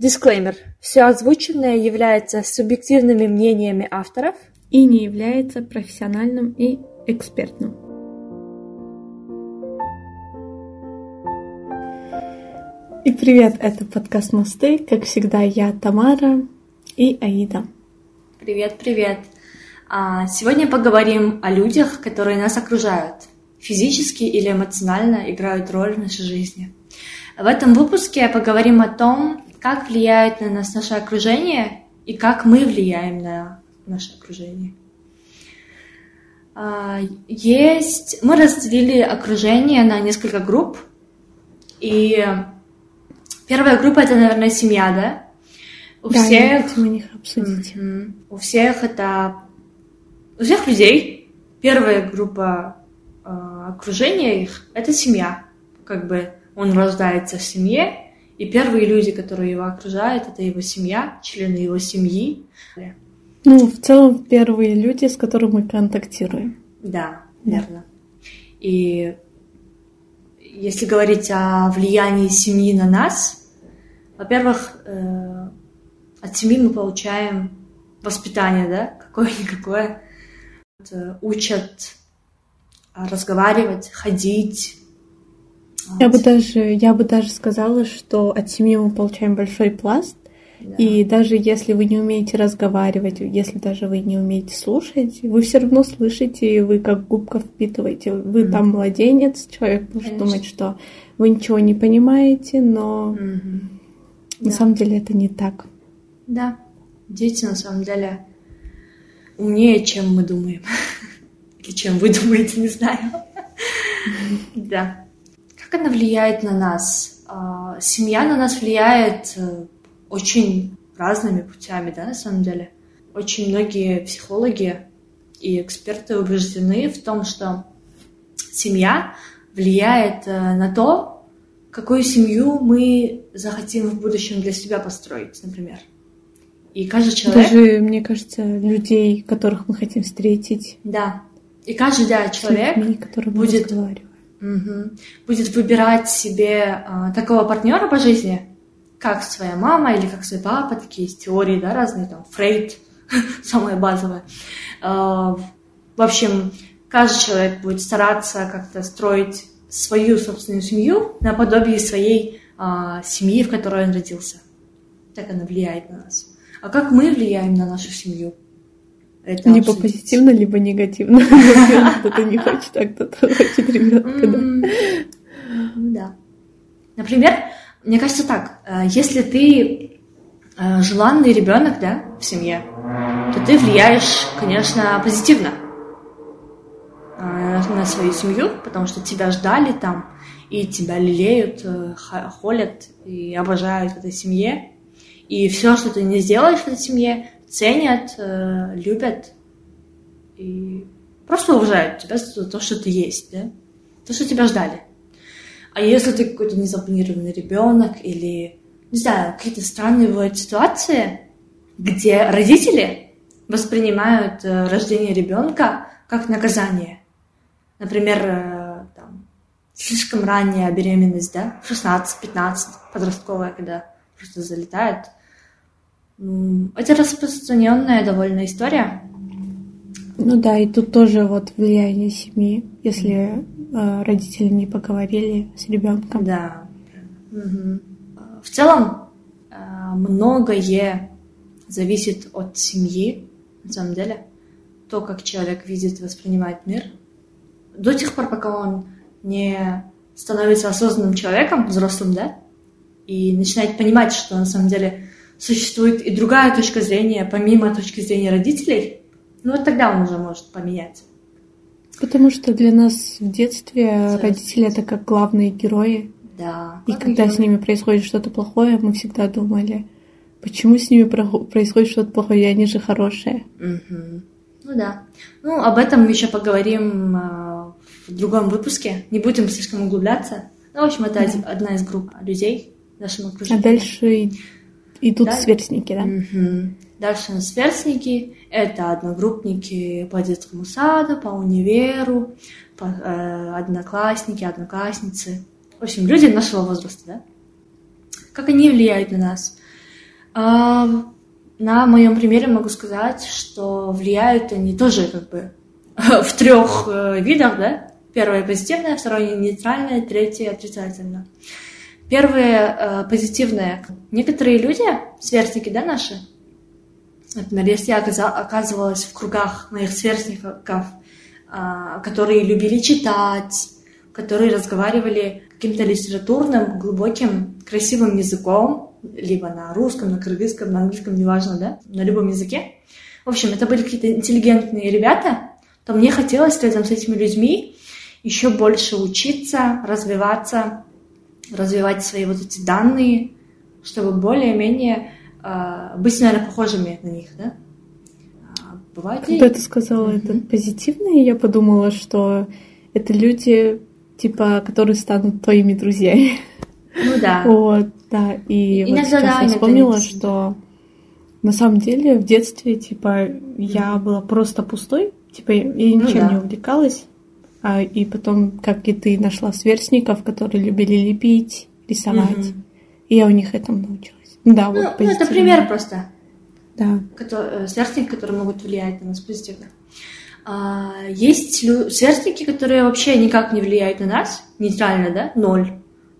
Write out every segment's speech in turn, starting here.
Дисклеймер. Все озвученное является субъективными мнениями авторов и не является профессиональным и экспертным. И привет, это подкаст «Мосты». Как всегда, я Тамара и Аида. Привет, привет. А, сегодня поговорим о людях, которые нас окружают, физически или эмоционально играют роль в нашей жизни. В этом выпуске поговорим о том, как влияет на нас наше окружение и как мы влияем на наше окружение. А, есть... Мы разделили окружение на несколько групп. И первая группа — это, наверное, семья, да? У да, всех... о них обсудить. Mm-hmm. У всех это... У всех людей первая группа э, окружения их — это семья. Как бы он рождается в семье, и первые люди, которые его окружают, это его семья, члены его семьи. Ну, в целом, первые люди, с которыми мы контактируем. Да, верно. И если говорить о влиянии семьи на нас, во-первых, э, от семьи мы получаем воспитание, да, какое-никакое. Э, учат разговаривать, ходить, я бы даже, я бы даже сказала, что от семьи мы получаем большой пласт, да. И даже если вы не умеете разговаривать, если даже вы не умеете слушать, вы все равно слышите, и вы как губка впитываете. Вы mm-hmm. там младенец, человек может Конечно. думать, что вы ничего не понимаете, но mm-hmm. на да. самом деле это не так. Да, дети на самом деле умнее, чем мы думаем. Или чем вы думаете, не знаю. Да. Как она влияет на нас? А, семья на нас влияет э, очень разными путями, да, на самом деле. Очень многие психологи и эксперты убеждены в том, что семья влияет э, на то, какую семью мы захотим в будущем для себя построить, например. И каждый человек... Даже, мне кажется, людей, которых мы хотим встретить. Да. И каждый да, человек людьми, будет Угу. Будет выбирать себе э, такого партнера по жизни, как своя мама или как свой папа, такие есть теории, да, разные, там, Фрейд, самое базовое. Э, в общем, каждый человек будет стараться как-то строить свою собственную семью наподобие своей э, семьи, в которой он родился. Так она влияет на нас. А как мы влияем на нашу семью? Это либо обсудить. позитивно, либо негативно. Кто-то не хочет, а кто-то хочет ребенка. Да. Например, мне кажется так, э, если ты э, желанный ребенок, да, в семье, то ты влияешь, конечно, позитивно э, на свою семью, потому что тебя ждали там, и тебя лелеют, холят и обожают в этой семье. И все, что ты не сделаешь в этой семье, ценят, э, любят и просто уважают тебя за то, что ты есть, да? То, что тебя ждали. А если ты какой-то незапланированный ребенок или, не знаю, какие-то странные бывают ситуации, где родители воспринимают э, рождение ребенка как наказание. Например, э, там, слишком ранняя беременность, да, 16-15, подростковая, когда просто залетает – это распространенная довольно история. Ну да, и тут тоже вот влияние семьи, если э, родители не поговорили с ребенком. Да. Угу. В целом э, многое зависит от семьи, на самом деле. То, как человек видит, воспринимает мир. До тех пор, пока он не становится осознанным человеком, взрослым, да, и начинает понимать, что на самом деле существует и другая точка зрения, помимо точки зрения родителей, ну вот тогда он уже может поменять. Потому что для нас в детстве Сейчас. родители это как главные герои. Да. И когда герои. с ними происходит что-то плохое, мы всегда думали, почему с ними происходит что-то плохое, они же хорошие. Угу. Ну да. Ну, об этом мы еще поговорим э, в другом выпуске. Не будем слишком углубляться. Ну, в общем, это да. одна из групп людей в нашем окружении. А дальше и тут да? сверстники, да? Угу. Дальше на сверстники — это одногруппники по детскому саду, по универу, по, э, одноклассники, одноклассницы. В общем, люди нашего возраста, да? Как они влияют на нас? А, на моем примере могу сказать, что влияют они тоже как бы в трех э, видах, да? Первое позитивное, второе нейтральное, третье отрицательное. Первое э, позитивное. Некоторые люди, сверстники, да, наши, например, если я оказывалась в кругах моих сверстников, э, которые любили читать, которые разговаривали каким-то литературным, глубоким, красивым языком, либо на русском, на кыргызском, на английском, неважно, да, на любом языке. В общем, это были какие-то интеллигентные ребята, то мне хотелось рядом с этими людьми еще больше учиться, развиваться, развивать свои вот эти данные, чтобы более-менее э, быть, наверное, похожими на них, да? А, бывает Когда и... ты сказала mm-hmm. это позитивное, я подумала, что это люди, типа, которые станут твоими друзьями. Ну да. Вот, да. И иногда, вот сейчас да, я вспомнила, нет. что на самом деле в детстве, типа, mm-hmm. я была просто пустой, типа, я ничем ну, да. не увлекалась. А, и потом, как и ты, нашла сверстников, которые любили лепить, рисовать. Mm-hmm. И я у них этому научилась. Да, ну, вот ну, это пример просто. Да. Который, э, сверстники, которые могут влиять на нас позитивно. А, есть лю- сверстники, которые вообще никак не влияют на нас, нейтрально, да, ноль.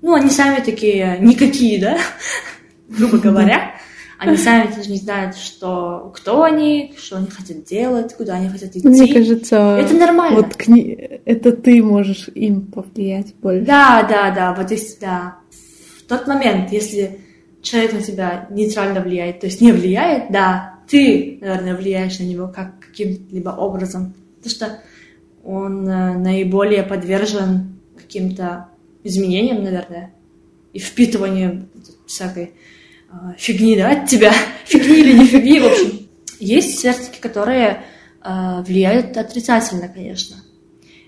Ну, они сами такие никакие, да, грубо говоря. Они сами даже не знают, что, кто они, что они хотят делать, куда они хотят идти. Мне кажется, это нормально. Вот кни... это ты можешь им повлиять больше. Да, да, да, вот если, да. В тот момент, если человек на тебя нейтрально влияет, то есть не влияет, да, ты, наверное, влияешь на него как каким-либо образом, потому что он э, наиболее подвержен каким-то изменениям, наверное, и впитыванию всякой фигни, да, от тебя, фигни или не фигни, в общем. Есть сверстники, которые э, влияют отрицательно, конечно.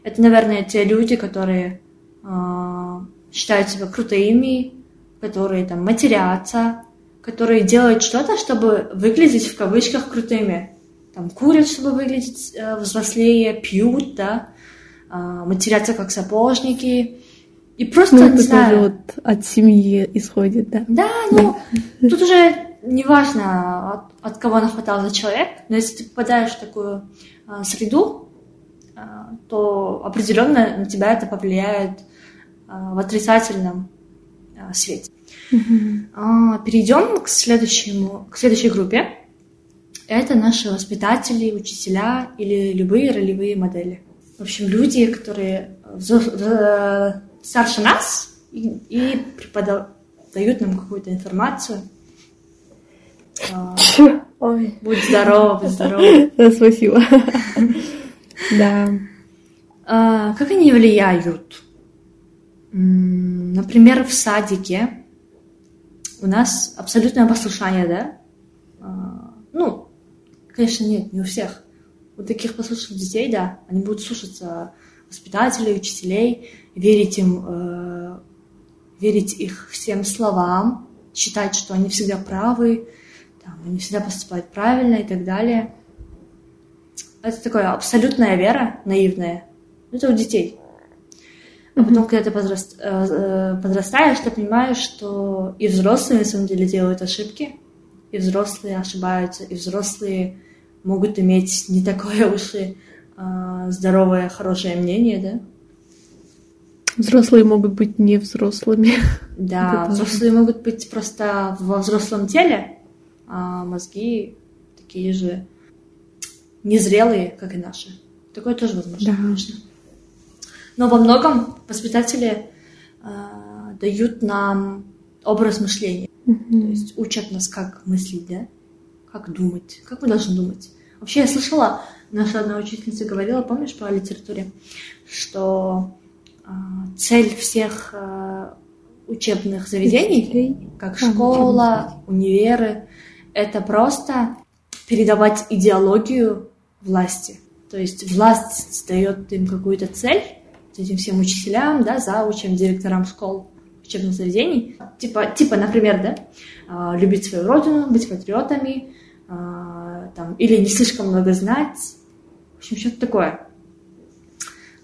Это, наверное, те люди, которые э, считают себя крутыми, которые там матерятся, которые делают что-то, чтобы выглядеть в кавычках крутыми. Там курят, чтобы выглядеть э, взрослее, пьют, да, э, матерятся как сапожники, и просто, ну, не знаю... вот от семьи исходит, да? Да, ну, да. тут уже неважно, от, от кого нахватал за человек, но если ты попадаешь в такую а, среду, а, то определенно на тебя это повлияет а, в отрицательном а, свете. Mm-hmm. А, перейдем к следующему, к следующей группе. Это наши воспитатели, учителя или любые ролевые модели. В общем, люди, которые старше нас и, и преподают нам какую-то информацию. А, Ой. Будь здоров, будь здоров. Да, спасибо. Да. А, как они влияют? Например, в садике у нас абсолютное послушание, да? А, ну, конечно, нет, не у всех. У таких послушных детей, да, они будут слушаться воспитателей, учителей, верить им, э, верить их всем словам, считать, что они всегда правы, там, они всегда поступают правильно и так далее. Это такая абсолютная вера, наивная. Это у детей. А потом, когда ты подраст, э, э, подрастаешь, ты понимаешь, что и взрослые на самом деле делают ошибки, и взрослые ошибаются, и взрослые могут иметь не такое уж и здоровое, хорошее мнение, да? Взрослые могут быть не взрослыми. Да, взрослые могут быть просто во взрослом теле, а мозги такие же незрелые, как и наши. Такое тоже возможно, да. конечно. Но во многом воспитатели э, дают нам образ мышления. Mm-hmm. То есть учат нас, как мыслить, да? Как думать, как мы должны думать. Вообще, я слышала, наша одна учительница говорила, помнишь, по литературе, что цель всех э, учебных заведений, как школа, универы, это просто передавать идеологию власти. То есть власть дает им какую-то цель, этим всем учителям, да, заучим, директорам школ, учебных заведений. Типа, типа например, да, любить свою родину, быть патриотами, там, или не слишком много знать, в общем, что-то такое.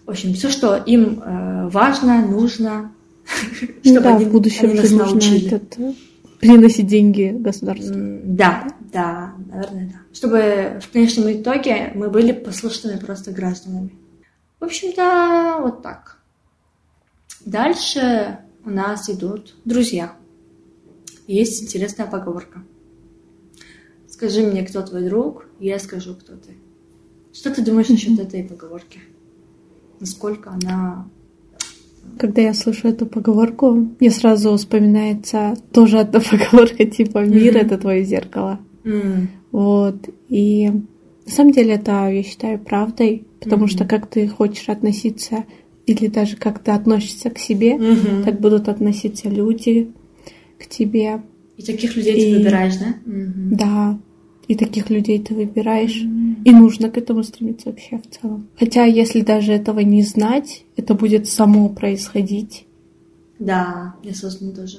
В общем, все, что им э, важно, нужно, чтобы да, они, в будущем они нас научили. Этот, приносить деньги государству. Да, да, наверное, да. Чтобы в конечном итоге мы были послушными просто гражданами. В общем-то, вот так. Дальше у нас идут друзья. Есть интересная поговорка. Скажи мне, кто твой друг, я скажу, кто ты. Что ты думаешь насчет этой поговорки? Насколько она когда я слышу эту поговорку, мне сразу вспоминается тоже одна поговорка типа «Мир mm-hmm. — это твое зеркало». Вот. И на самом деле это, я считаю, правдой, потому mm-hmm. что как ты хочешь относиться или даже как ты относишься к себе, mm-hmm. так будут относиться люди к тебе. И таких людей и... ты выбираешь, да? Mm-hmm. Да. И таких людей ты выбираешь. И нужно к этому стремиться вообще в целом. Хотя, если даже этого не знать, это будет само происходить. Да, неосознанно тоже.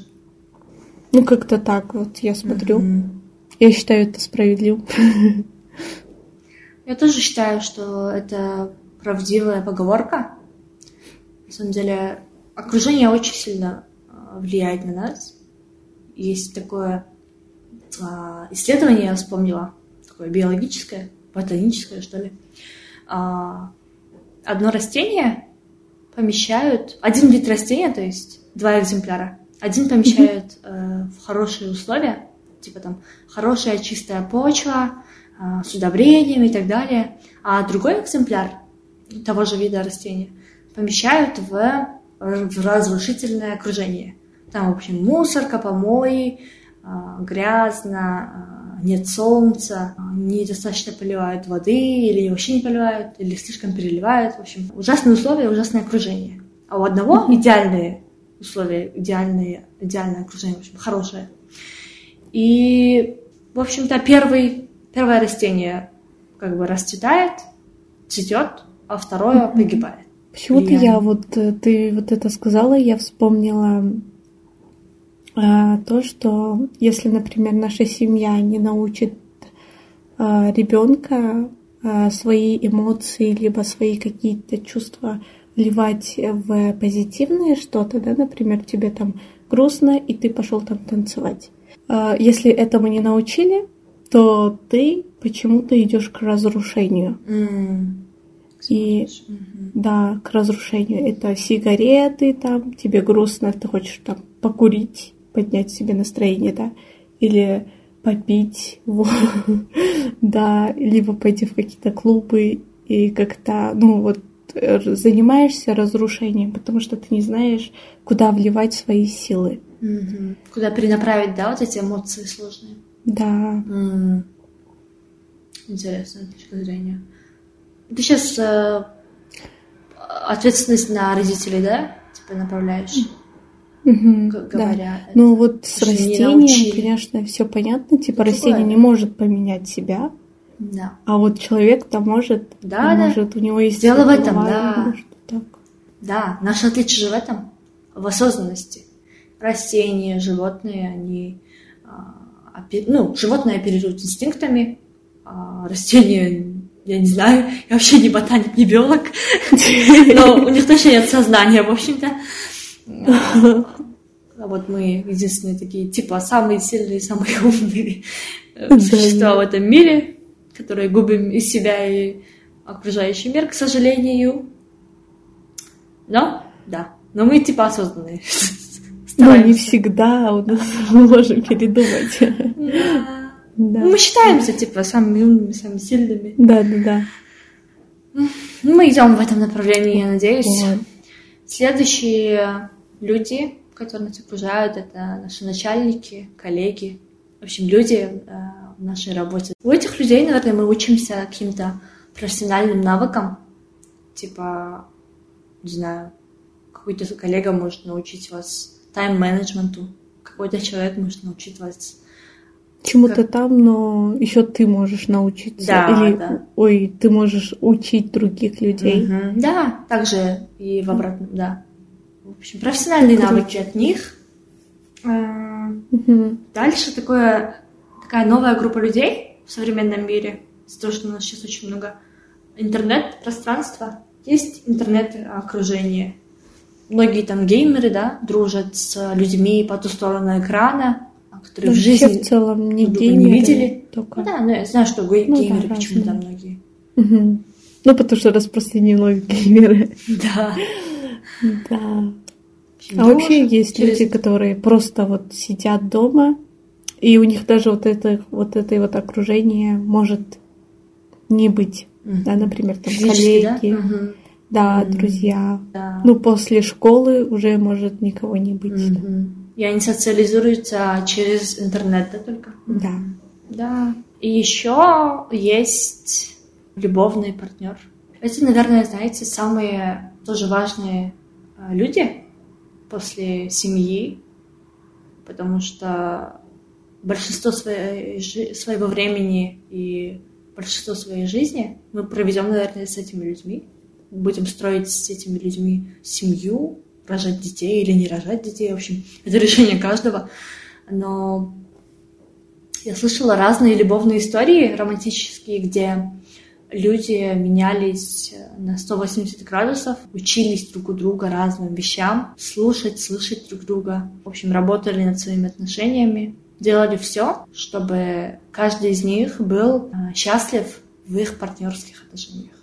Ну, как-то так вот я смотрю. Mm-hmm. Я считаю это справедливым. Я тоже считаю, что это правдивая поговорка. На самом деле, окружение очень сильно а, влияет на нас. Есть такое исследование, я вспомнила, такое биологическое, ботаническое, что ли. А, одно растение помещают, один вид растения, то есть два экземпляра, один помещают э, в хорошие условия, типа там хорошая чистая почва э, с удобрением и так далее, а другой экземпляр того же вида растения помещают в, в разрушительное окружение. Там, в общем, мусорка, помои, а, грязно, а, нет солнца, а, недостаточно поливают воды, или вообще не поливают, или слишком переливают. В общем, ужасные условия, ужасное окружение. А у одного идеальные условия, идеальные, идеальное окружение, в общем, хорошее. И, в общем-то, первый, первое растение как бы расцветает, цветет, а второе погибает. Почему-то я вот, э, ты вот это сказала, я вспомнила а, то, что если, например, наша семья не научит а, ребенка а, свои эмоции, либо свои какие-то чувства вливать в позитивное что-то, да, например, тебе там грустно, и ты пошел там танцевать. Если этому не научили, то ты почему-то идешь к разрушению. Mm. И mm-hmm. да, к разрушению. Это сигареты, там, тебе грустно, ты хочешь там покурить, поднять себе настроение, да, или попить, вот, да, либо пойти в какие-то клубы и как-то, ну вот, занимаешься разрушением, потому что ты не знаешь, куда вливать свои силы. Угу. Куда перенаправить, да, вот эти эмоции сложные? Да. М-м. Интересная точка зрения. Ты сейчас э, ответственность на родителей, да, типа направляешь? Угу, говоря. Да. Ну вот с растением, конечно, все понятно. Типа Другое. растение не может поменять себя. Да. А вот человек-то может, да, да. может, у него есть дело в этом, да. Так. Да, наше отличие же в этом, в осознанности. Растения, животные, они, а, ну, животные оперируют инстинктами, а растения я не знаю, я вообще не ботаник, не биолог, но у них точно нет сознания, в общем-то. А вот мы единственные такие, типа, самые сильные, самые умные э, существа в этом мире, которые губим из себя и окружающий мир, к сожалению. Но, да, но мы типа осознанные. Но не всегда у нас мы можем передумать. Да. Мы считаемся, типа, самыми умными, самыми сильными. Да, да, да. Мы идем в этом направлении, я надеюсь. Вот. Следующие люди, которые нас окружают, это наши начальники, коллеги, в общем, люди э, в нашей работе. У этих людей, наверное, мы учимся каким-то профессиональным навыкам, типа, не знаю, какой-то коллега может научить вас тайм-менеджменту, какой-то человек может научить вас чему-то как... там, но еще ты можешь научиться. Да, Или, да. ой, ты можешь учить других людей. Угу. Да, также и в обратном, да в общем, профессиональные Круто. навыки от них. Угу. Дальше такое, такая новая группа людей в современном мире, из-за того, что у нас сейчас очень много интернет-пространства, есть интернет-окружение. Многие там геймеры, да, дружат с людьми по ту сторону экрана, которые в жизни в целом не геймеры, не видели. только... Ну да, но я знаю, что гей- Ну да, геймеры почему-то разные. многие. Мгм. Ну, потому что распространено геймеры. Да. Да. А вообще есть через- люди, которые просто вот сидят дома, и у них даже вот это вот это вот окружение может не быть. Да, например, там Физически, да? коллеги, да, Мгм. друзья. Да. Ну, после школы уже может никого не быть. Мгм. И они социализируются через интернет, да, только? Да. Да. И еще есть любовный партнер. Это, наверное, знаете, самые тоже важные люди после семьи, потому что большинство своей, своего времени и большинство своей жизни мы проведем, наверное, с этими людьми. Будем строить с этими людьми семью, рожать детей или не рожать детей. В общем, это решение каждого. Но я слышала разные любовные истории романтические, где люди менялись на 180 градусов, учились друг у друга разным вещам, слушать, слышать друг друга. В общем, работали над своими отношениями, делали все, чтобы каждый из них был а, счастлив в их партнерских отношениях.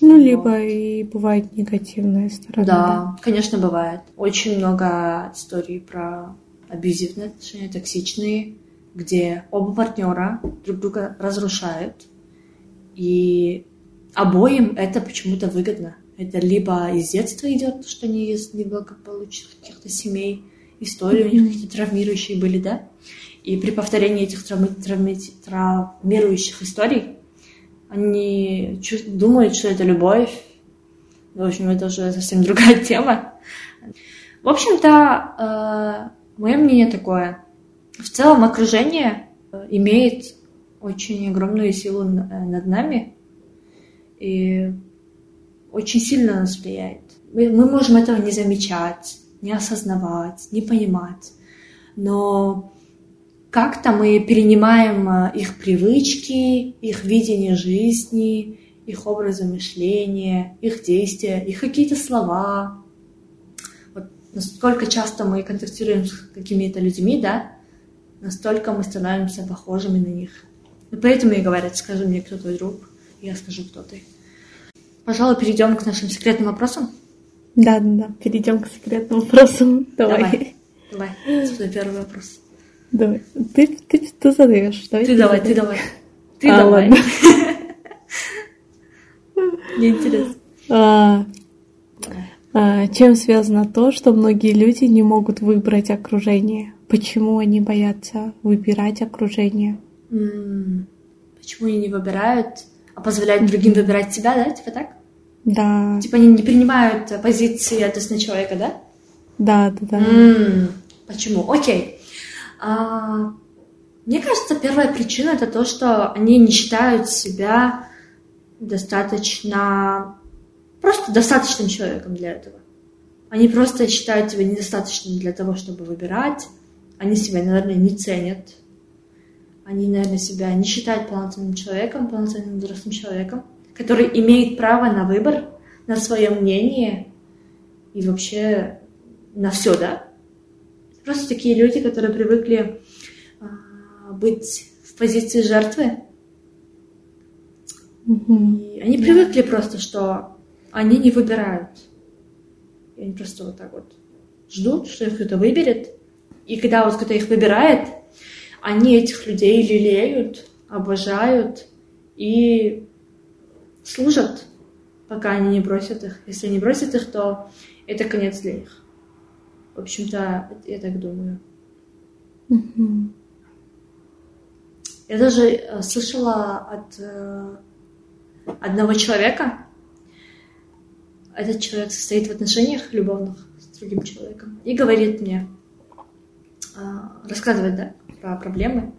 Ну, Вот. либо и бывает негативная сторона. Да, конечно, бывает. Очень много историй про абьюзивные отношения, токсичные, где оба партнера друг друга разрушают, и обоим это почему-то выгодно. Это либо из детства идет, что они из неблагополучных каких-то семей, истории у них какие-то травмирующие были, да? И при повторении этих травми- травми- травмирующих историй они чу- думают, что это любовь. В общем, это уже совсем другая тема. В общем-то, мое мнение такое. В целом окружение э, имеет очень огромную силу э, над нами и очень сильно на нас влияет. Мы, мы можем этого не замечать, не осознавать, не понимать, но как-то мы перенимаем э, их привычки, их видение жизни, их образы мышления, их действия, их какие-то слова. Вот насколько часто мы контактируем с какими-то людьми, да, настолько мы становимся похожими на них. Поэтому и говорят, скажи мне, кто твой друг, я скажу, кто ты. Пожалуй, перейдем к нашим секретным вопросам. Да, да, да. Перейдем к секретному вопросу. Давай. Давай, давай, свой первый вопрос. Давай. Ты, ты, ты задаешь. Давай Ты давай, ты давай. Ты А, давай. ладно. Мне интересно. А, а, чем связано то, что многие люди не могут выбрать окружение? Почему они боятся выбирать окружение? Почему они не выбирают, а позволяют другим выбирать себя, да? Типа так? Да, Типа они не принимают э, позиции ответственного человека, да? да, да, да. Почему? Окей. А, Мне кажется, первая причина это то, что они не считают себя достаточно... Просто достаточным человеком для этого. Они просто считают себя недостаточным для того, чтобы выбирать. Они себя, наверное, не ценят. Они, наверное, себя не считают полноценным человеком, полноценным взрослым человеком, который имеет право на выбор, на свое мнение и вообще на все, да? Просто такие люди, которые привыкли а, быть в позиции жертвы. И они привыкли просто, что они не выбирают. И они просто вот так вот ждут, что их кто-то выберет. И когда вот кто-то их выбирает, они этих людей лелеют, обожают и служат, пока они не бросят их. Если они бросят их, то это конец для них. В общем-то, я так думаю. Я даже э, слышала от э, одного человека, этот человек состоит в отношениях любовных с другим человеком, и говорит мне, э, рассказывает, да, про проблемы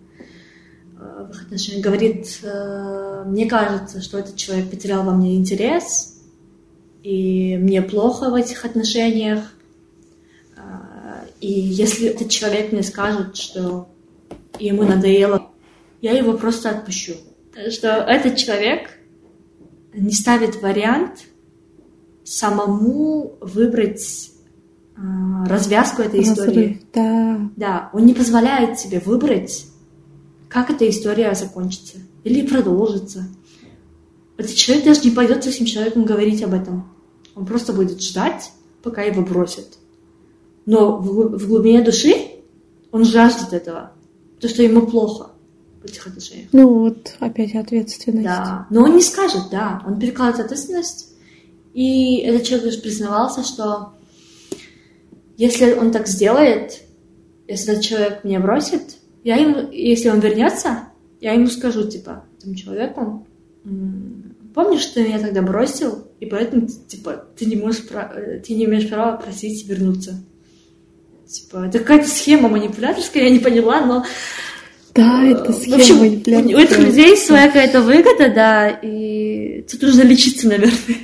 э, в их отношениях, говорит, э, мне кажется, что этот человек потерял во мне интерес, и мне плохо в этих отношениях, Э, и если этот человек мне скажет, что ему надоело, я его просто отпущу. Что этот человек не ставит вариант самому выбрать развязку этой истории. Разрыв, да. Да, он не позволяет тебе выбрать, как эта история закончится или продолжится. Этот человек даже не пойдет с этим человеком говорить об этом. Он просто будет ждать, пока его бросят. Но в, в глубине души он жаждет этого, то, что ему плохо в этих отношениях. Ну вот, опять ответственность. Да, но он не скажет, да, он перекладывает ответственность, и этот человек даже признавался, что если он так сделает, если этот человек меня бросит, я ему, если он вернется, я ему скажу, типа, этому человеку, помнишь, ты меня тогда бросил, и поэтому, типа, ты не можешь, э, ты не имеешь права просить вернуться. Типа, это какая-то схема манипуляторская, я не поняла, но... Да, это схема в общем, манипуляторская. У этих людей своя какая-то выгода, да, и тут нужно лечиться, наверное.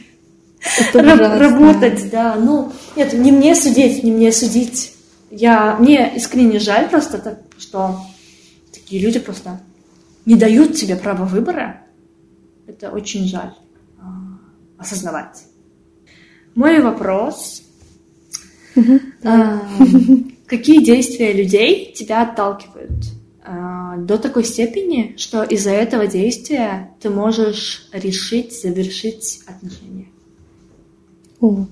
Раб- работать, да. Ну, нет, не мне судить, не мне судить. Я, мне искренне жаль просто, так, что такие люди просто не дают тебе права выбора. Это очень жаль а, осознавать. Мой вопрос. А, Какие действия людей тебя отталкивают а, до такой степени, что из-за этого действия ты можешь решить завершить отношения? О.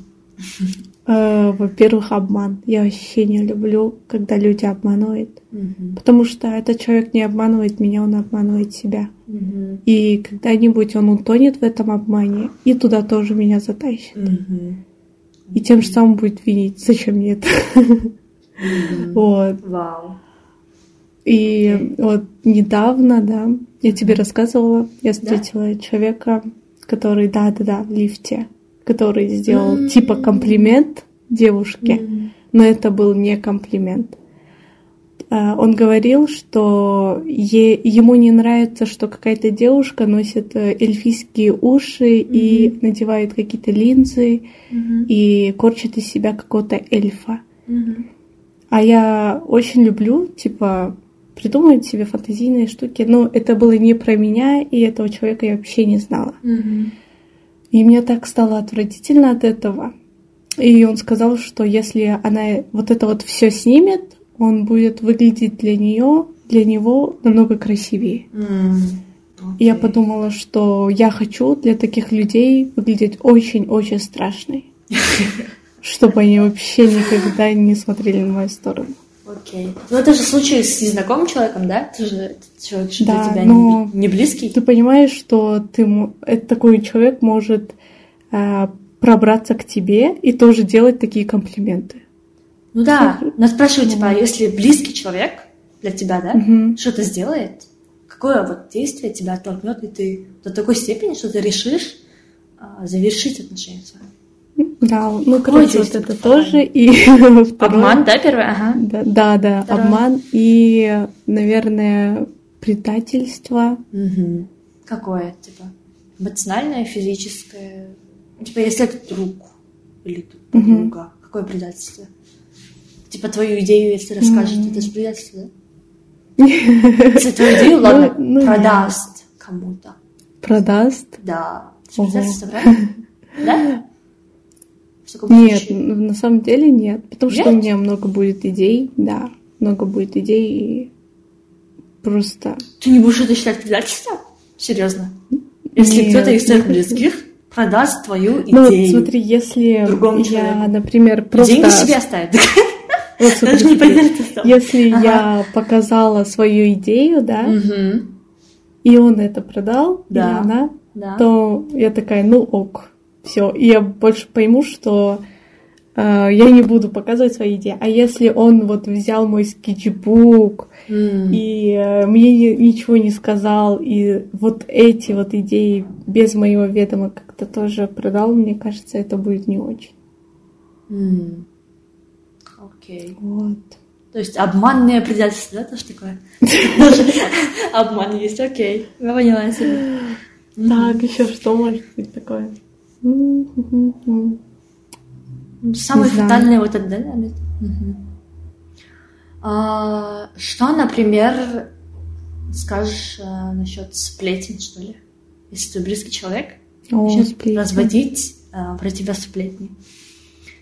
Э, Во-первых, обман. Я вообще не люблю, когда люди обманывают. Мгм. Потому что этот человек не обманывает меня, он обманывает себя. Мгм. И когда-нибудь он утонет в этом обмане, и туда тоже меня затащит. Мгм. И тем же самым будет винить, зачем мне это. Вот. Вау. И вот недавно, да, я тебе рассказывала, я встретила человека, который, да-да-да, в лифте, который сделал М. типа комплимент девушке, Мгм. но это был не комплимент. А, Он говорил, что е- ему не нравится, что какая-то девушка носит э, эльфийские уши и Мгм. надевает какие-то линзы Мгм. и корчит из себя какого-то эльфа. Мгм. А я очень люблю, типа, придумывать себе фантазийные штуки. Но это было не про меня, и этого человека я вообще не знала. Мгм. И мне так стало отвратительно от этого. И он сказал, что если она вот это вот все снимет, он будет выглядеть для нее, для него намного красивее. М. И я подумала, что я хочу для таких людей выглядеть очень-очень страшной. Чтобы они вообще никогда не смотрели на мою сторону. Окей. Ну, это же случай с незнакомым человеком, да? Ты же человек же Да, для тебя но- не, не близкий. Ты понимаешь, что ты, это такой человек может а, пробраться к тебе и тоже делать такие комплименты. Ну да. Но спрашиваю, типа, а если близкий человек для тебя, да, Мгм. что-то сделает, какое вот действие тебя оттолкнет, и ты до такой степени, что ты решишь а, завершить отношения с вами? Да, ну, короче, вот это тоже. И второе- Обман, да, первое? Ага. Да, да, да, Второе. обман и, наверное, предательство. Мгм. Какое, типа, эмоциональное, физическое? Ну, Типа, если это друг или Мгм. подруга, какое предательство? Типа, твою идею, если расскажешь, М. это же предательство, да? Если твою идею, ладно, Ну, ну, продаст кому-то. Продаст. Да. Это же Ого. предательство, правильно? Да? Нет, на самом деле нет. Потому что Нет? у меня много будет идей, да. Много будет идей и просто... Ты не будешь это считать предательством? Серьезно? Если кто-то из твоих близких продаст твою идею, Ну вот смотри, если другому я, человеку. например, просто... деньги себе оставит. Вот смотри. Если Ага. я показала свою идею, да, Мгм. и он это продал, Да. или она, Да. то я такая, ну ок, все. И я больше пойму, что э, я не буду показывать свои идеи. А если он вот взял мой скетчбук М. и э, мне ни- ничего не сказал, и вот эти вот идеи без моего ведома как-то тоже продал, мне кажется, это будет не очень. М. Окей. Вот. То есть обманное предательство, да, тоже такое? Обман есть, окей. Я поняла себя. Так, еще что может быть такое? Самый фатальный вот этот, да. А, Что, например, скажешь а, насчет сплетен, что ли? Если ты близкий человек, О, начнет сплетни. разводить а, про тебя сплетни.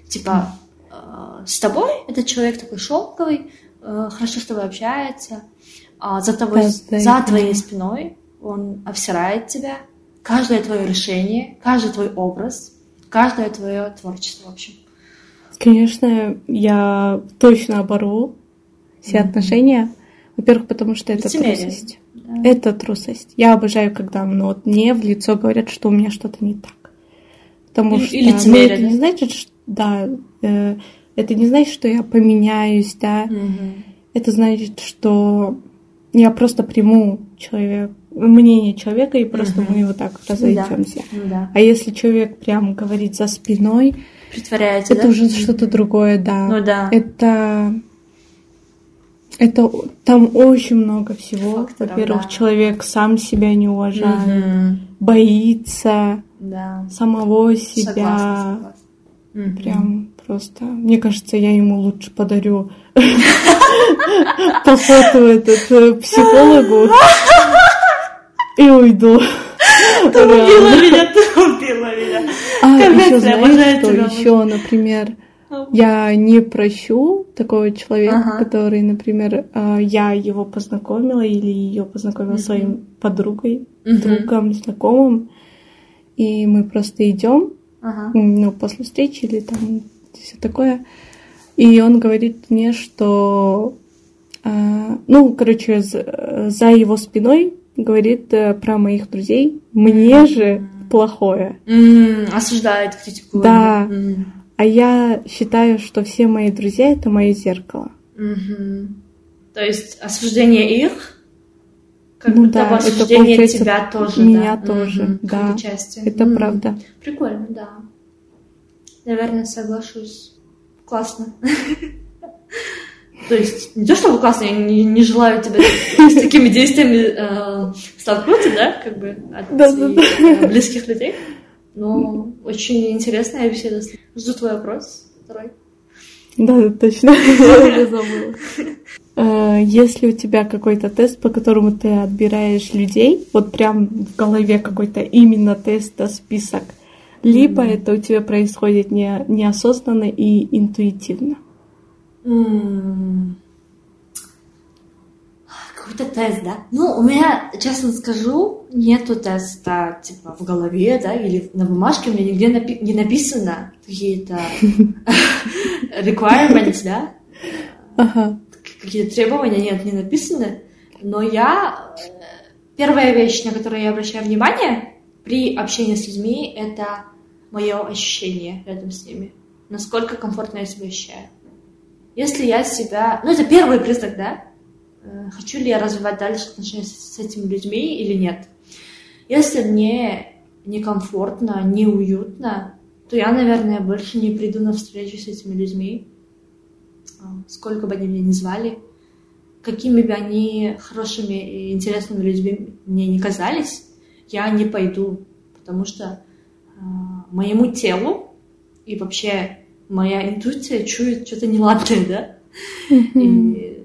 Типа, э, с тобой этот человек такой шелковый, э, хорошо с тобой общается, а за тобой, да, за твоей спиной он обсирает тебя, каждое твое решение, каждый твой образ, каждое твое творчество, в общем. Конечно, я точно оборву все mm-hmm. отношения. Во-первых, потому что это Лицемерие. трусость. Да. Это трусость. Я обожаю, когда ну, вот мне в лицо говорят, что у меня что-то не так. Потому и, что и ну, это да? не значит, что да, э, это не значит, что я поменяюсь, да. Mm-hmm. Это значит, что я просто приму человек, мнение человека и просто угу. мы вот так разойдемся. Да. Да. А если человек прям говорит за спиной, притворяется, это да? уже что-то другое, да. Ну да. Это это там очень много всего. Во-первых, да. человек сам себя не уважает, угу. боится да. самого себя. Согласна, согласна. Прям просто. Мне кажется, я ему лучше подарю поход этот э, психологу и уйду. Ты убила меня, ты убила меня. А, еще знаешь, что еще, например, я не прощу такого человека, ага. который, например, а, я его познакомила или ее познакомила uh своим подругой, uh другом, знакомым, и мы просто идем, ага. ну, после встречи или там все такое, и он говорит мне, что, э, ну, короче, за, за его спиной говорит э, про моих друзей, мне же плохое. Осуждает, критикует. Да. А я считаю, что все мои друзья это мое зеркало. То есть осуждение их, как ну, будто да, осуждение это тебя тоже, меня да? тоже, mm-hmm. да. Части. Это mm-hmm. правда. Прикольно, да. Наверное, соглашусь. Классно. То есть не то, чтобы классно, я не, не желаю тебе с такими действиями э, столкнуться, да, как бы от. Э, близких людей. Но очень интересная беседа. Жду твой вопрос, второй. Да, точно. Я забыла. Э, если у тебя какой-то тест, по которому ты отбираешь людей, вот прям в голове какой-то именно тест, да, список, либо mm-hmm. это у тебя происходит не, неосознанно и интуитивно. Какой-то тест, да? Ну, у меня, честно скажу, нету теста, типа, в голове, да, или на бумажке у меня нигде напи- не написано какие-то requirements, да? Ага. Какие-то требования нет, не написаны. Но я... Первая вещь, на которую я обращаю внимание при общении с людьми, это мое ощущение рядом с ними. Насколько комфортно я себя ощущаю. Если я себя... Ну, это первый признак, да? Э, хочу ли я развивать дальше отношения с этими людьми или нет. Если мне некомфортно, неуютно, то я, наверное, больше не приду на встречу с этими людьми, а, сколько бы они меня ни звали, какими бы они хорошими и интересными людьми мне не казались, я не пойду, потому что э, моему телу и вообще моя интуиция чует что-то неладное, да? И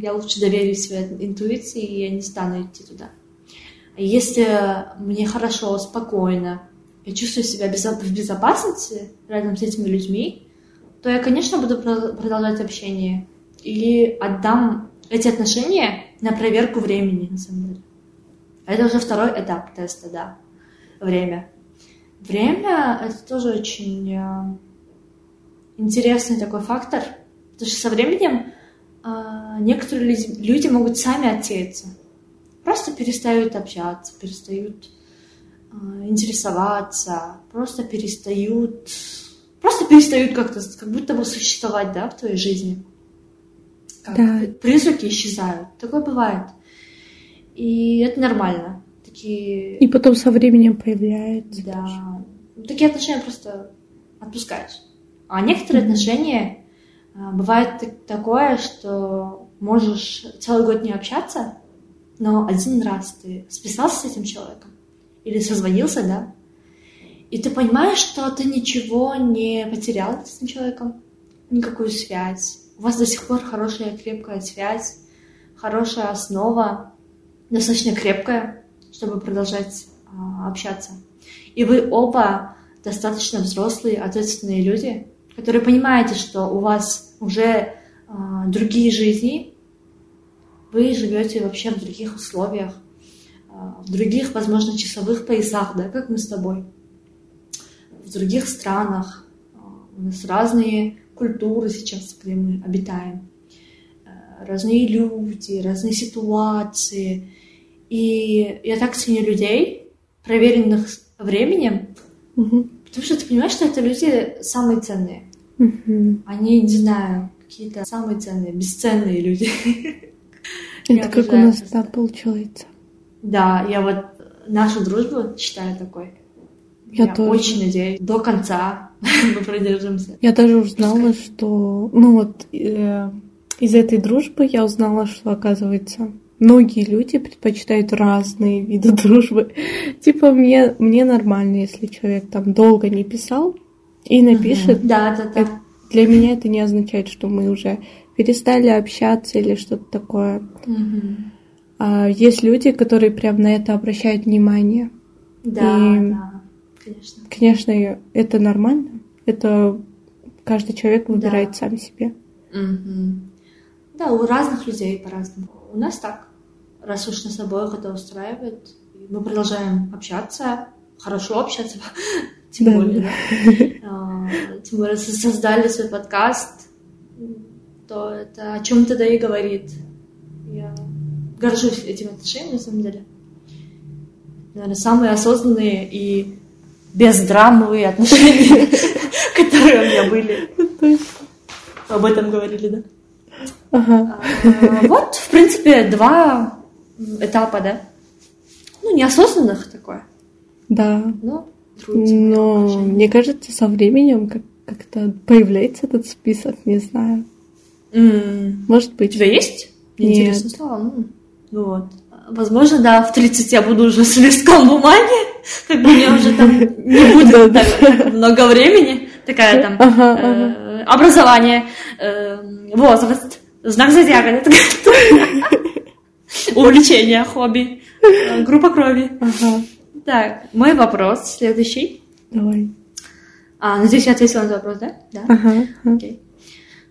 я лучше доверю своей интуиции, и я не стану идти туда. Если мне хорошо, спокойно, я чувствую себя в безопасности рядом с этими людьми, то я, конечно, буду продолжать общение. Или отдам эти отношения на проверку времени, на самом деле. Это уже второй этап теста, да. Время. Время — это тоже очень э, интересный такой фактор, потому что со временем э, некоторые люди могут сами отсеяться, просто перестают общаться, перестают э, интересоваться, просто перестают, просто перестают как-то, как будто бы существовать, да, в твоей жизни. Как да. Призраки исчезают, такое бывает. И это нормально. Такие... И потом со временем появляется. Да. Такие отношения просто отпускаешь. А некоторые отношения а, бывает такое, что можешь целый год не общаться, но один раз ты списался с этим человеком или созвонился, да, и ты понимаешь, что ты ничего не потерял с этим человеком, никакую связь. У вас до сих пор хорошая крепкая связь, хорошая основа, достаточно крепкая, чтобы продолжать а, общаться. И вы оба достаточно взрослые, ответственные люди, которые понимаете, что у вас уже э, другие жизни, вы живете вообще в других условиях, э, в других, возможно, часовых поясах, да, как мы с тобой, в других странах. У нас разные культуры сейчас, где мы обитаем, разные люди, разные ситуации. И я так ценю людей, проверенных временем, Мгм. Потому что ты понимаешь, что это люди самые ценные. Мгм. Они, не знаю, какие-то самые ценные, бесценные люди. Это как у нас да, получается. Да, я вот нашу дружбу считаю такой. Я Я тоже. очень надеюсь, до конца мы продержимся. Я даже узнала, что, ну вот, э, из этой дружбы я узнала, что, оказывается, многие люди предпочитают разные виды дружбы. Типа, мне, мне нормально, если человек там долго не писал и напишет. Да, да, да. Для меня это не означает, что мы уже перестали общаться или что-то такое. А есть люди, которые прям на это обращают внимание. Да, И- да, конечно. Конечно, это нормально. Это каждый человек выбирает Да. сам себе. Мгм. Да, у разных людей по-разному. У нас так. Раз уж нас обоих это устраивает, мы продолжаем общаться, хорошо общаться, тем Да, более, да. да. А, Тем более со- создали свой подкаст, то это о чем тогда и говорит. Я горжусь этим отношением, на самом деле. Наверное, самые осознанные и бездрамовые отношения, которые у меня были. Об этом говорили, да? Ага. А, Вот, в принципе, два этапа, да? Ну, неосознанных такое, Да. но. Но мне кажется, со временем как- как-то появляется этот список, не знаю. М, Может У быть. тебя есть? Мне интересно стало. Ну, ну вот. Возможно, да, в 30 я буду уже с листком бумаги, как бы у меня уже там не будет так много времени. Такая там Ага, э, образование, э, возраст, знак зодиака. увлечение, хобби, э, группа крови. Ага. Так, мой вопрос следующий. Давай. А, надеюсь, я ответила на вопрос, да? Да. Ага. Окей.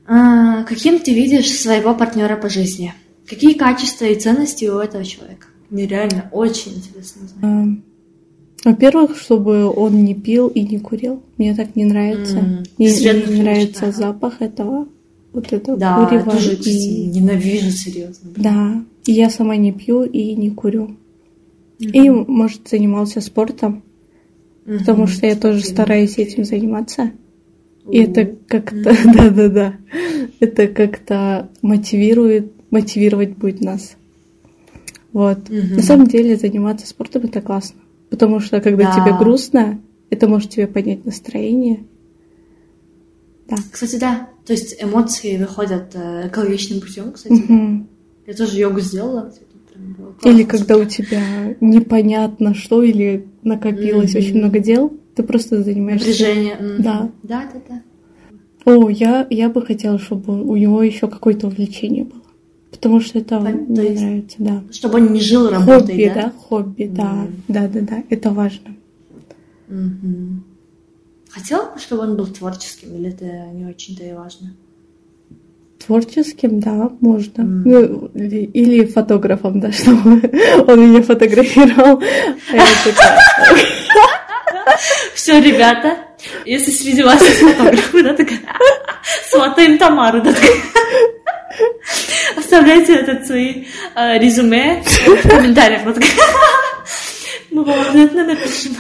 А, каким ты видишь своего партнера по жизни? Какие качества и ценности у этого человека? Мне реально очень интересно узнать. А, Во-первых, чтобы он не пил и не курил. Мне так не нравится. М, Мне светлый не нравится запах этого. Вот этого Да, я курева. тоже, и- ненавижу, серьезно. блин. Да. Я сама не пью и не курю. И, может, занимался спортом, Мгм. потому что я тоже стараюсь этим заниматься. И это как-то, да-да-да, это как-то мотивирует, мотивировать будет нас. Вот. На самом деле заниматься спортом это классно, потому что когда Да. тебе грустно, это может тебе поднять настроение. Да. Кстати, да. То есть эмоции выходят э, экологичным путем, кстати. Мгм. Я тоже йогу сделала. Или когда у тебя непонятно что, или накопилось Мгм. очень много дел, ты просто занимаешься. Напряжение. Мгм. Да. Да, да, да. О, я, я бы хотела, чтобы у него еще какое-то увлечение было. Потому что это то мне есть нравится, да. Чтобы он не жил работой, Хобби, да? да? Хобби, да. Мгм. Да, да, да. Это важно. Мгм. Хотела бы, чтобы он был творческим, или это не очень-то и важно? Творческим, да, можно. М. Ну, или, или фотографом, да, чтобы он меня фотографировал. А такая, Все, ребята, если среди вас есть фотографы, да, такая, сватаем Тамару, да. Оставляйте этот свои э, резюме в комментариях. Мы вам обязательно напишем.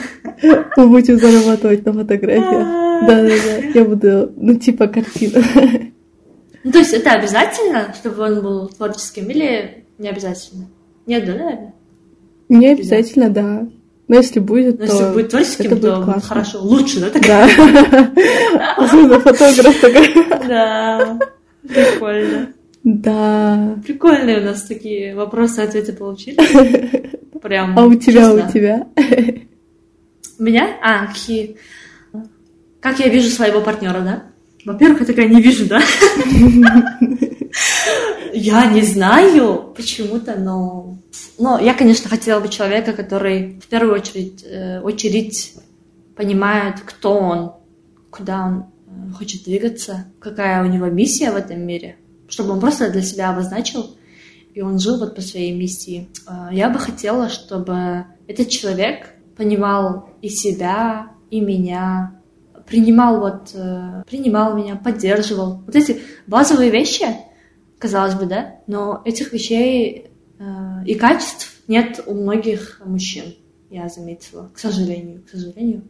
Мы будем зарабатывать на фотографиях. Да, да, да. Я буду, ну, типа картина. Ну, то есть это обязательно, чтобы он был творческим, или не обязательно? Нет, да, наверное? Не обязательно, да. Но если будет, Но то если будет творческим, это будет то классно. хорошо, лучше, да, такая? Да. Особенно фотограф такой. Да, прикольно. Да. Прикольные у нас такие вопросы-ответы получились. Прям. А у тебя, честно. у тебя? У меня? А, какие? Как я вижу своего партнера, да? Во-первых, я такая не вижу, да? Я не знаю почему-то, но... Но я, конечно, хотела бы человека, который в первую очередь, э, очередь понимает, кто он, куда он э, хочет двигаться, какая у него миссия в этом мире, чтобы он просто для себя обозначил, и он жил вот по своей миссии. Э, я бы хотела, чтобы этот человек понимал и себя, и меня, принимал вот, э, принимал меня, поддерживал. Вот эти базовые вещи, казалось бы, да, но этих вещей э, и качеств нет у многих мужчин, я заметила, к сожалению, к сожалению.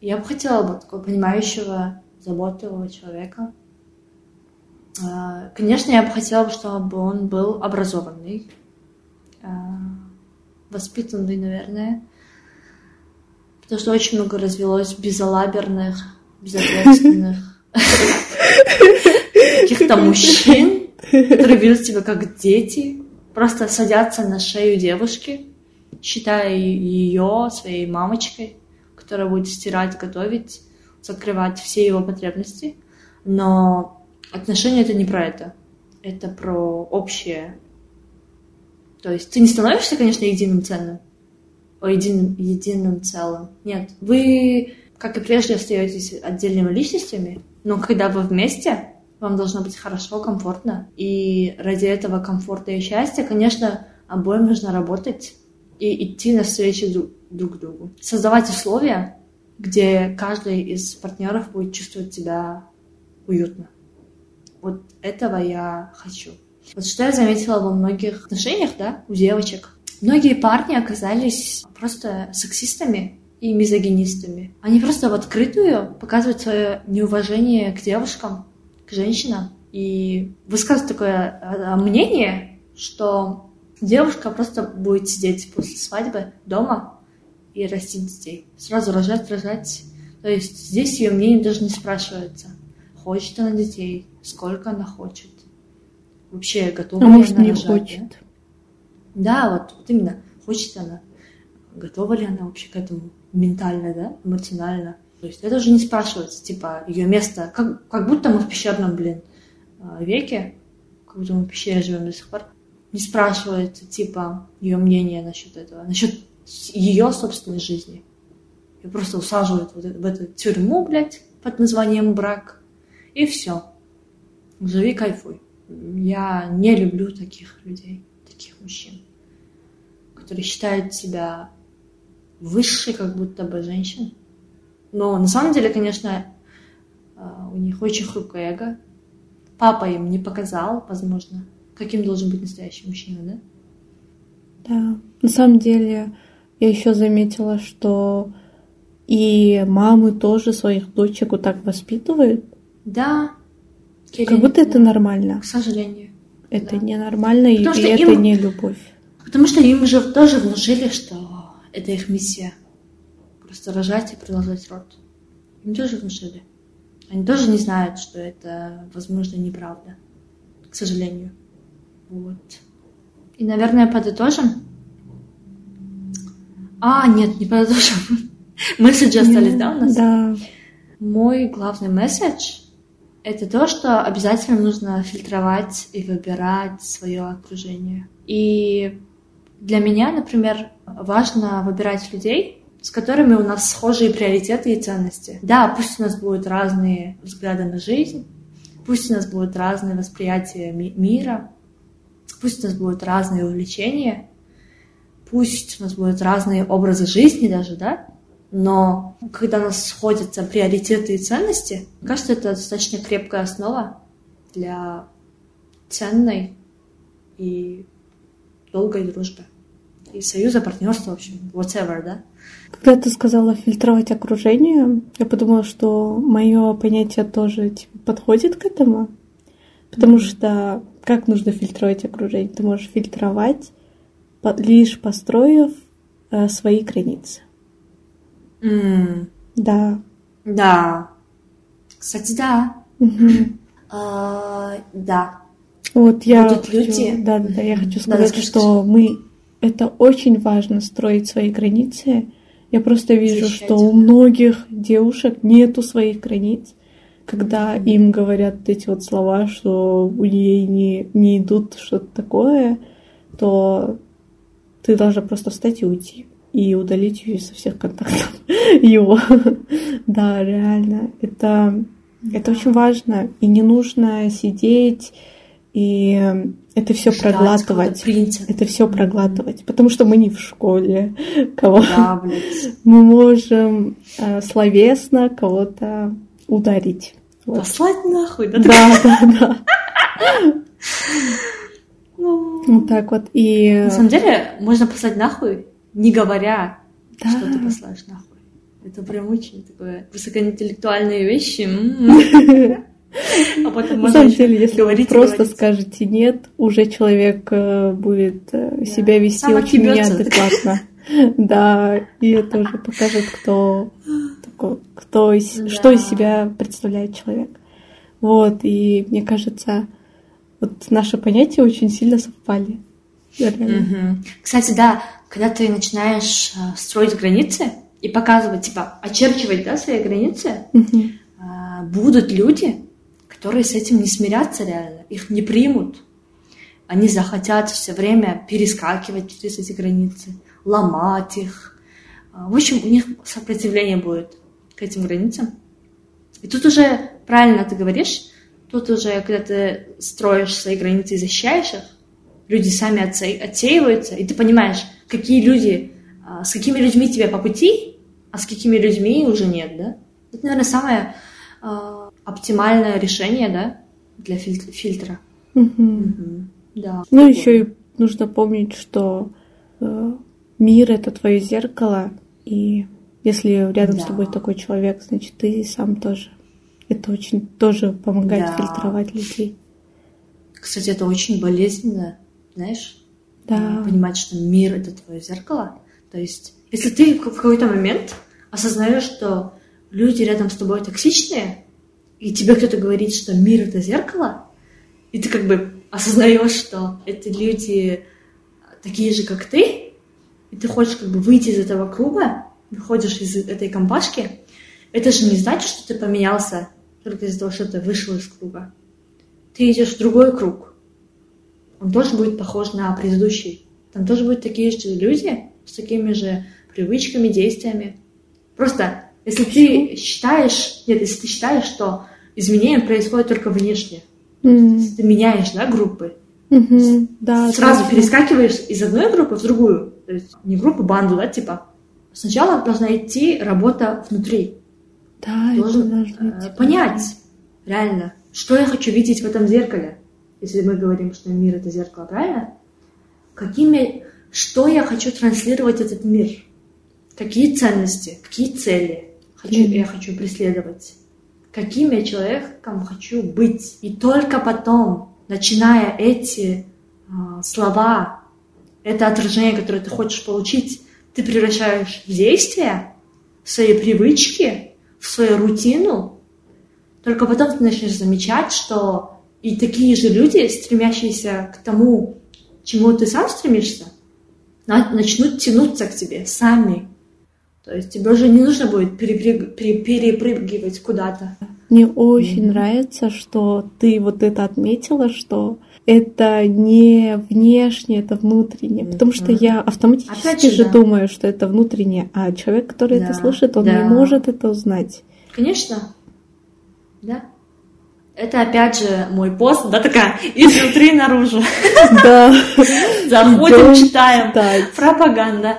Я бы хотела бы такого понимающего, заботливого человека. Э, конечно, я бы хотела, чтобы он был образованный, воспитанный, наверное, потому что очень много развелось безалаберных, безответственных каких-то мужчин, которые ведут себя как дети, просто садятся на шею девушки, считая ее своей мамочкой, которая будет стирать, готовить, закрывать все его потребности. Но отношения это не про это. Это про общее. То есть ты не становишься, конечно, единым ценным, о единым, единым целым. Нет, вы, как и прежде, остаетесь отдельными личностями, но когда вы вместе, вам должно быть хорошо, комфортно. И ради этого комфорта и счастья, конечно, обоим нужно работать и идти навстречу друг, друг другу. Создавать условия, где каждый из партнеров будет чувствовать себя уютно. Вот этого я хочу. Вот что я заметила во многих отношениях, да, у девочек. Многие парни оказались просто сексистами и мизогинистами. Они просто в открытую показывают свое неуважение к девушкам, к женщинам и высказывают такое а, а, мнение, что девушка просто будет сидеть после свадьбы дома и растить детей. Сразу рожать, рожать. То есть здесь ее мнение даже не спрашивается. Хочет она детей, сколько она хочет. Вообще готова а может, она не рожать, хочет. Да? Да, вот, вот именно, хочет она, готова ли она вообще к этому ментально, да, эмоционально. То есть это уже не спрашивается, типа, ее место, как, как будто мы в пещерном, блин, а, веке, как будто мы в пещере живем до сих пор, не спрашивается, типа, ее мнение насчет этого, насчет ее собственной жизни. Ее просто усаживают вот в эту тюрьму, блядь, под названием брак, и все. Живи, кайфуй. Я не люблю таких людей, таких мужчин которые считают себя выше как будто бы женщин. Но на самом деле, конечно, а, у них очень хрупкое эго. Папа им не показал, возможно, каким должен быть настоящий мужчина, да? Да, на самом деле я еще заметила, что и мамы тоже своих дочек вот так воспитывают. Да. Кирилл, как будто это нормально. К сожалению. Это да. ненормально, и, и это не любовь. Потому что им уже тоже внушили, что это их миссия. Просто рожать и продолжать род. Им тоже внушили. Они тоже не знают, что это, возможно, неправда. К сожалению. Вот. И, наверное, подытожим. А, нет, не подытожим. Месседжи остались, да, у нас? Да. Мой главный месседж — это то, что обязательно нужно фильтровать и выбирать свое окружение. И для меня, например, важно выбирать людей, с которыми у нас схожие приоритеты и ценности. Да, пусть у нас будут разные взгляды на жизнь, пусть у нас будут разные восприятия ми- мира, пусть у нас будут разные увлечения, пусть у нас будут разные образы жизни даже, да, но когда у нас сходятся приоритеты и ценности, кажется, это достаточно крепкая основа для ценной и долгой дружбы. И союза, партнерства, в общем, whatever, да? Когда ты сказала фильтровать окружение, я подумала, что мое понятие тоже типа, подходит к этому. Потому mm-hmm. что как нужно фильтровать окружение? Ты можешь фильтровать, лишь построив э, свои границы. Mm. Да. Да. Кстати, да. Mm-hmm. Uh, да. Вот я Будут хочу, люди. Да, да, да, я хочу сказать, да, что мы это очень важно строить свои границы. Я просто вижу, что у многих девушек нету своих границ, когда им говорят эти вот слова, что у нее не, не идут что-то такое, то ты должна просто встать и уйти и удалить ее со всех контактов его. Да, реально. Это, это очень важно. И не нужно сидеть и это все проглатывать. Это все проглатывать. Потому что мы не в школе. Кого да, мы можем э, словесно кого-то ударить. Вот. Послать нахуй, да? Да, да, да. Ну. Вот так вот. И... На самом деле, можно послать нахуй, не говоря, да. что ты послаешь нахуй. Это прям очень такое высокоинтеллектуальные вещи. А потом На самом деле, если вы просто говорить. скажете нет, уже человек э, будет э, да. себя вести Сам очень неадекватно. Да, и это уже покажет, кто, кто из, что из себя представляет человек. Вот, и мне кажется, вот наши понятия очень сильно совпали. Угу. Кстати, да, когда ты начинаешь э, строить границы и показывать, типа, очерчивать, да, свои границы, угу. будут люди, которые с этим не смирятся реально, их не примут. Они захотят все время перескакивать через эти границы, ломать их. А, в общем, у них сопротивление будет к этим границам. И тут уже, правильно ты говоришь, тут уже, когда ты строишь свои границы и защищаешь их, люди сами отсеиваются, и ты понимаешь, какие люди, а, с какими людьми тебе по пути, а с какими людьми уже нет, да? Это, наверное, самое а, оптимальное решение, да, для фильтра. фильтра. Угу. Угу. Да. Ну, еще и нужно помнить, что э, мир это твое зеркало, и если рядом да. с тобой такой человек, значит, ты сам тоже. Это очень тоже помогает да. фильтровать людей. Кстати, это очень болезненно, знаешь? Да. Понимать, что мир это твое зеркало. То есть, если ты в какой-то момент осознаешь, что люди рядом с тобой токсичные, и тебе кто-то говорит, что мир — это зеркало, и ты как бы осознаешь, что это люди такие же, как ты, и ты хочешь как бы выйти из этого круга, выходишь из этой компашки, это же не значит, что ты поменялся только из-за того, что ты вышел из круга. Ты идешь в другой круг. Он тоже будет похож на предыдущий. Там тоже будут такие же люди с такими же привычками, действиями. Просто если ты считаешь, нет, если ты считаешь, что изменения происходят только внешне, mm. ты меняешь, да, группы, mm-hmm. да, сразу да. перескакиваешь из одной группы в другую, то есть не группу, банду, да, типа. Сначала должна идти работа внутри. Да, должен э, понять реально, что я хочу видеть в этом зеркале, если мы говорим, что мир это зеркало, правильно? Какими, что я хочу транслировать этот мир? Какие ценности, какие цели? Хочу, я хочу преследовать, каким я человеком хочу быть. И только потом, начиная эти э, слова, это отражение, которое ты хочешь получить, ты превращаешь в действие, в свои привычки, в свою рутину. Только потом ты начнешь замечать, что и такие же люди, стремящиеся к тому, чему ты сам стремишься, начнут тянуться к тебе сами. То есть тебе уже не нужно будет перепрыг... перепрыгивать куда-то. Мне очень mm-hmm. нравится, что ты вот это отметила, что это не внешнее, это внутреннее. Mm-hmm. Потому что я автоматически Опять же, же да. думаю, что это внутреннее, а человек, который да. это слышит, он да. не может это узнать. Конечно. Да. Это опять же мой пост, да, такая изнутри наружу. Да. Заходим, читаем. Пропаганда.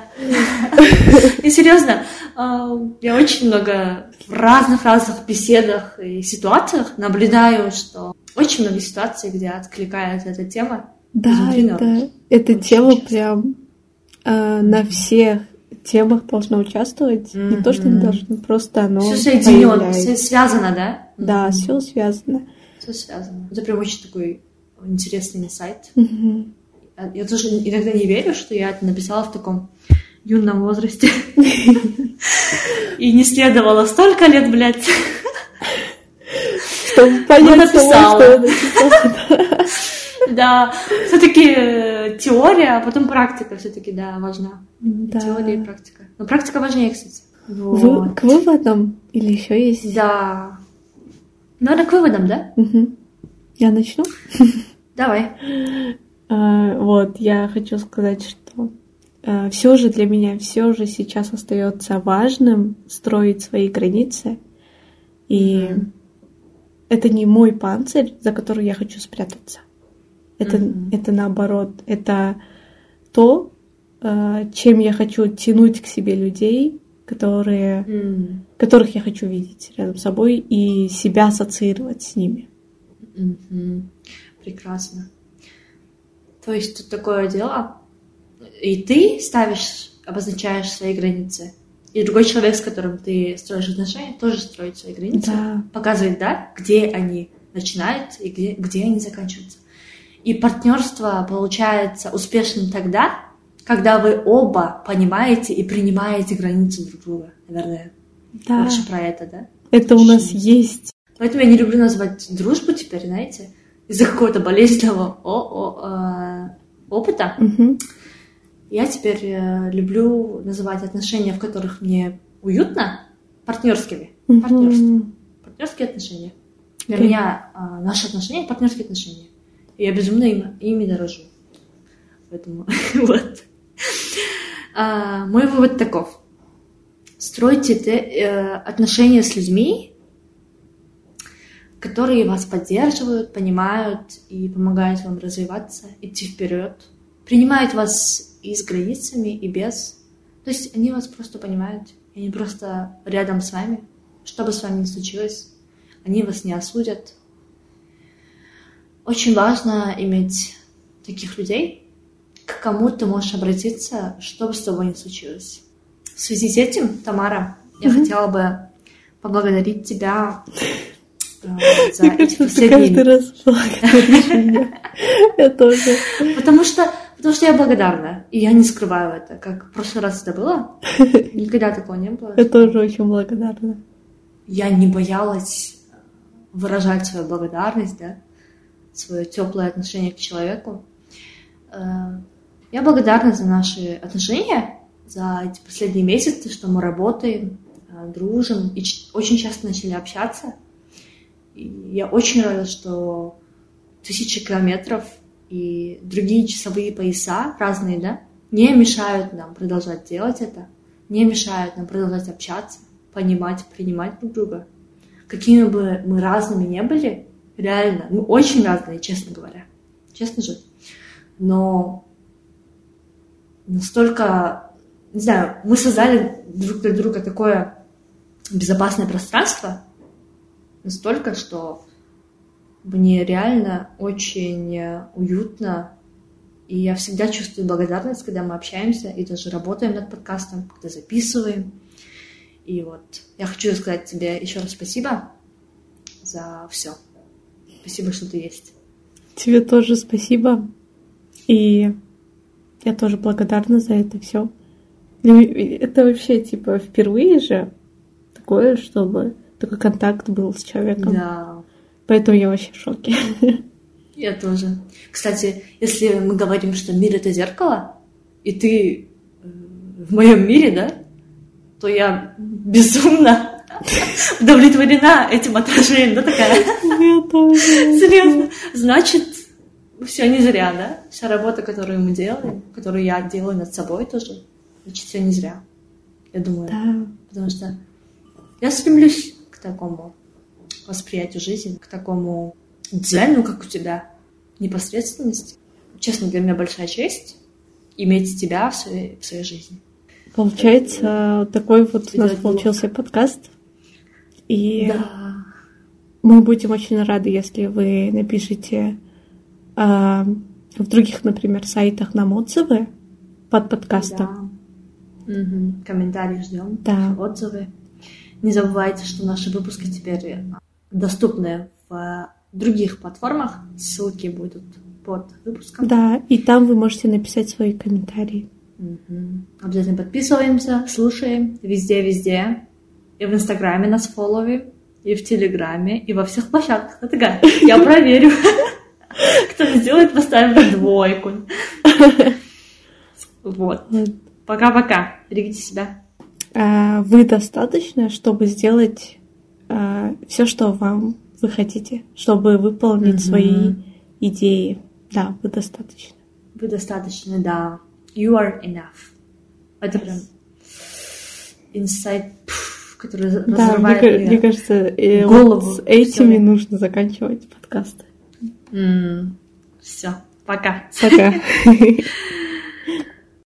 И серьезно, а, я очень много в разных разных беседах и ситуациях наблюдаю, что очень много ситуаций, где откликается эта тема. Да, это, эта тема прям э, на всех темах должна участвовать. Mm-hmm. Не то, что не должна, просто оно Все соединено, все связано, да? Да, все связано. Все связано. Это прям очень такой интересный сайт. Mm-hmm. Я тоже иногда не верю, что я это написала в таком юном возрасте. И не следовало столько лет, блядь. Чтобы понять, написала. Да, все-таки э, теория, а потом практика все-таки, да, важна. Теория и практика. Но практика важнее, кстати. К выводам или еще есть? Да. Надо к выводам, да? Угу. Я начну? Давай. А, вот, я хочу сказать, что э, все же для меня все же сейчас остается важным строить свои границы. И mm-hmm. это не мой панцирь, за который я хочу спрятаться. Это, mm-hmm. это наоборот, это то, э, чем я хочу тянуть к себе людей, которые, mm. которых я хочу видеть рядом с собой и себя ассоциировать с ними. Mm-hmm. Прекрасно. То есть тут такое дело, и ты ставишь, обозначаешь свои границы, и другой человек, с которым ты строишь отношения, тоже строит свои границы, да. показывает, да, где они начинают и где, где они заканчиваются. И партнерство получается успешным тогда, когда вы оба понимаете и принимаете границы друг друга, наверное. Да. Больше про это, да? Это у нас есть. Поэтому я не люблю назвать дружбу теперь, знаете, из-за какого-то болезненного о -о -о опыта. Угу. Я теперь э, люблю называть отношения, в которых мне уютно, партнерскими. Угу. Партнерство. Партнерские отношения. Для меня э, наши отношения партнерские отношения. И я безумно им, ими дорожу. Поэтому вот. А, мой вывод таков. Стройте э, отношения с людьми, которые вас поддерживают, понимают и помогают вам развиваться, идти вперед, принимают вас и с границами, и без. То есть они вас просто понимают, они просто рядом с вами, что бы с вами ни случилось, они вас не осудят. Очень важно иметь таких людей, к кому ты можешь обратиться, что бы с тобой ни случилось. В связи с этим, Тамара, я mm-hmm. хотела бы поблагодарить тебя э, за эти последние... каждый раз благодаришь меня. Я тоже. Потому что, потому что я благодарна, и я не скрываю это. Как в прошлый раз это было, никогда такого не было. Я тоже очень благодарна. Я не боялась выражать свою благодарность, да, свое теплое отношение к человеку. Я благодарна за наши отношения, за эти последние месяцы, что мы работаем, э, дружим и очень часто начали общаться. И я очень рада, что тысячи километров и другие часовые пояса, разные, да, не мешают нам продолжать делать это, не мешают нам продолжать общаться, понимать, принимать друг друга. Какими бы мы разными не были, реально, мы очень разные, честно говоря. Честно же. Но настолько, не знаю, мы создали друг для друга такое безопасное пространство, настолько, что мне реально очень уютно, и я всегда чувствую благодарность, когда мы общаемся и даже работаем над подкастом, когда записываем. И вот я хочу сказать тебе еще раз спасибо за все. Спасибо, что ты есть. Тебе тоже спасибо. И я тоже благодарна за это все. Это вообще, типа, впервые же такое, чтобы такой контакт был с человеком. Да. Поэтому я вообще в шоке. Я тоже. Кстати, если мы говорим, что мир это зеркало, и ты э, в моем мире, да, то я безумно удовлетворена этим отражением, да, такая? Я тоже. Серьезно. Значит, все не зря, да? Вся работа, которую мы делаем, которую я делаю над собой тоже, значит, все не зря. Я думаю. Да. Потому что я стремлюсь к такому восприятию жизни, к такому дзену, как у тебя, непосредственности. Честно, для меня большая честь иметь тебя в своей, в своей жизни. Получается, такой вот у нас получился подкаст. И да. мы будем очень рады, если вы напишите а, в других, например, сайтах нам отзывы под подкастом. Да. Угу. Комментарии ждем. Да. Отзывы. Не забывайте, что наши выпуски теперь доступны в других платформах. Ссылки будут под выпуском. Да, и там вы можете написать свои комментарии. Угу. Обязательно подписываемся, слушаем везде-везде. И в Инстаграме нас фолловим, и в Телеграме, и во всех площадках. Это я проверю. Кто сделает, поставим двойку. Вот. Пока-пока. Берегите себя. А, вы достаточно, чтобы сделать а, все, что вам вы хотите, чтобы выполнить mm-hmm. свои идеи. Да, вы достаточно. Вы достаточно, да. You are enough. Это прям инсайт, который Да, мне, разрывает мне мне кажется, э, голову вот с этими нужно заканчивать подкасты. Все, пока. Пока.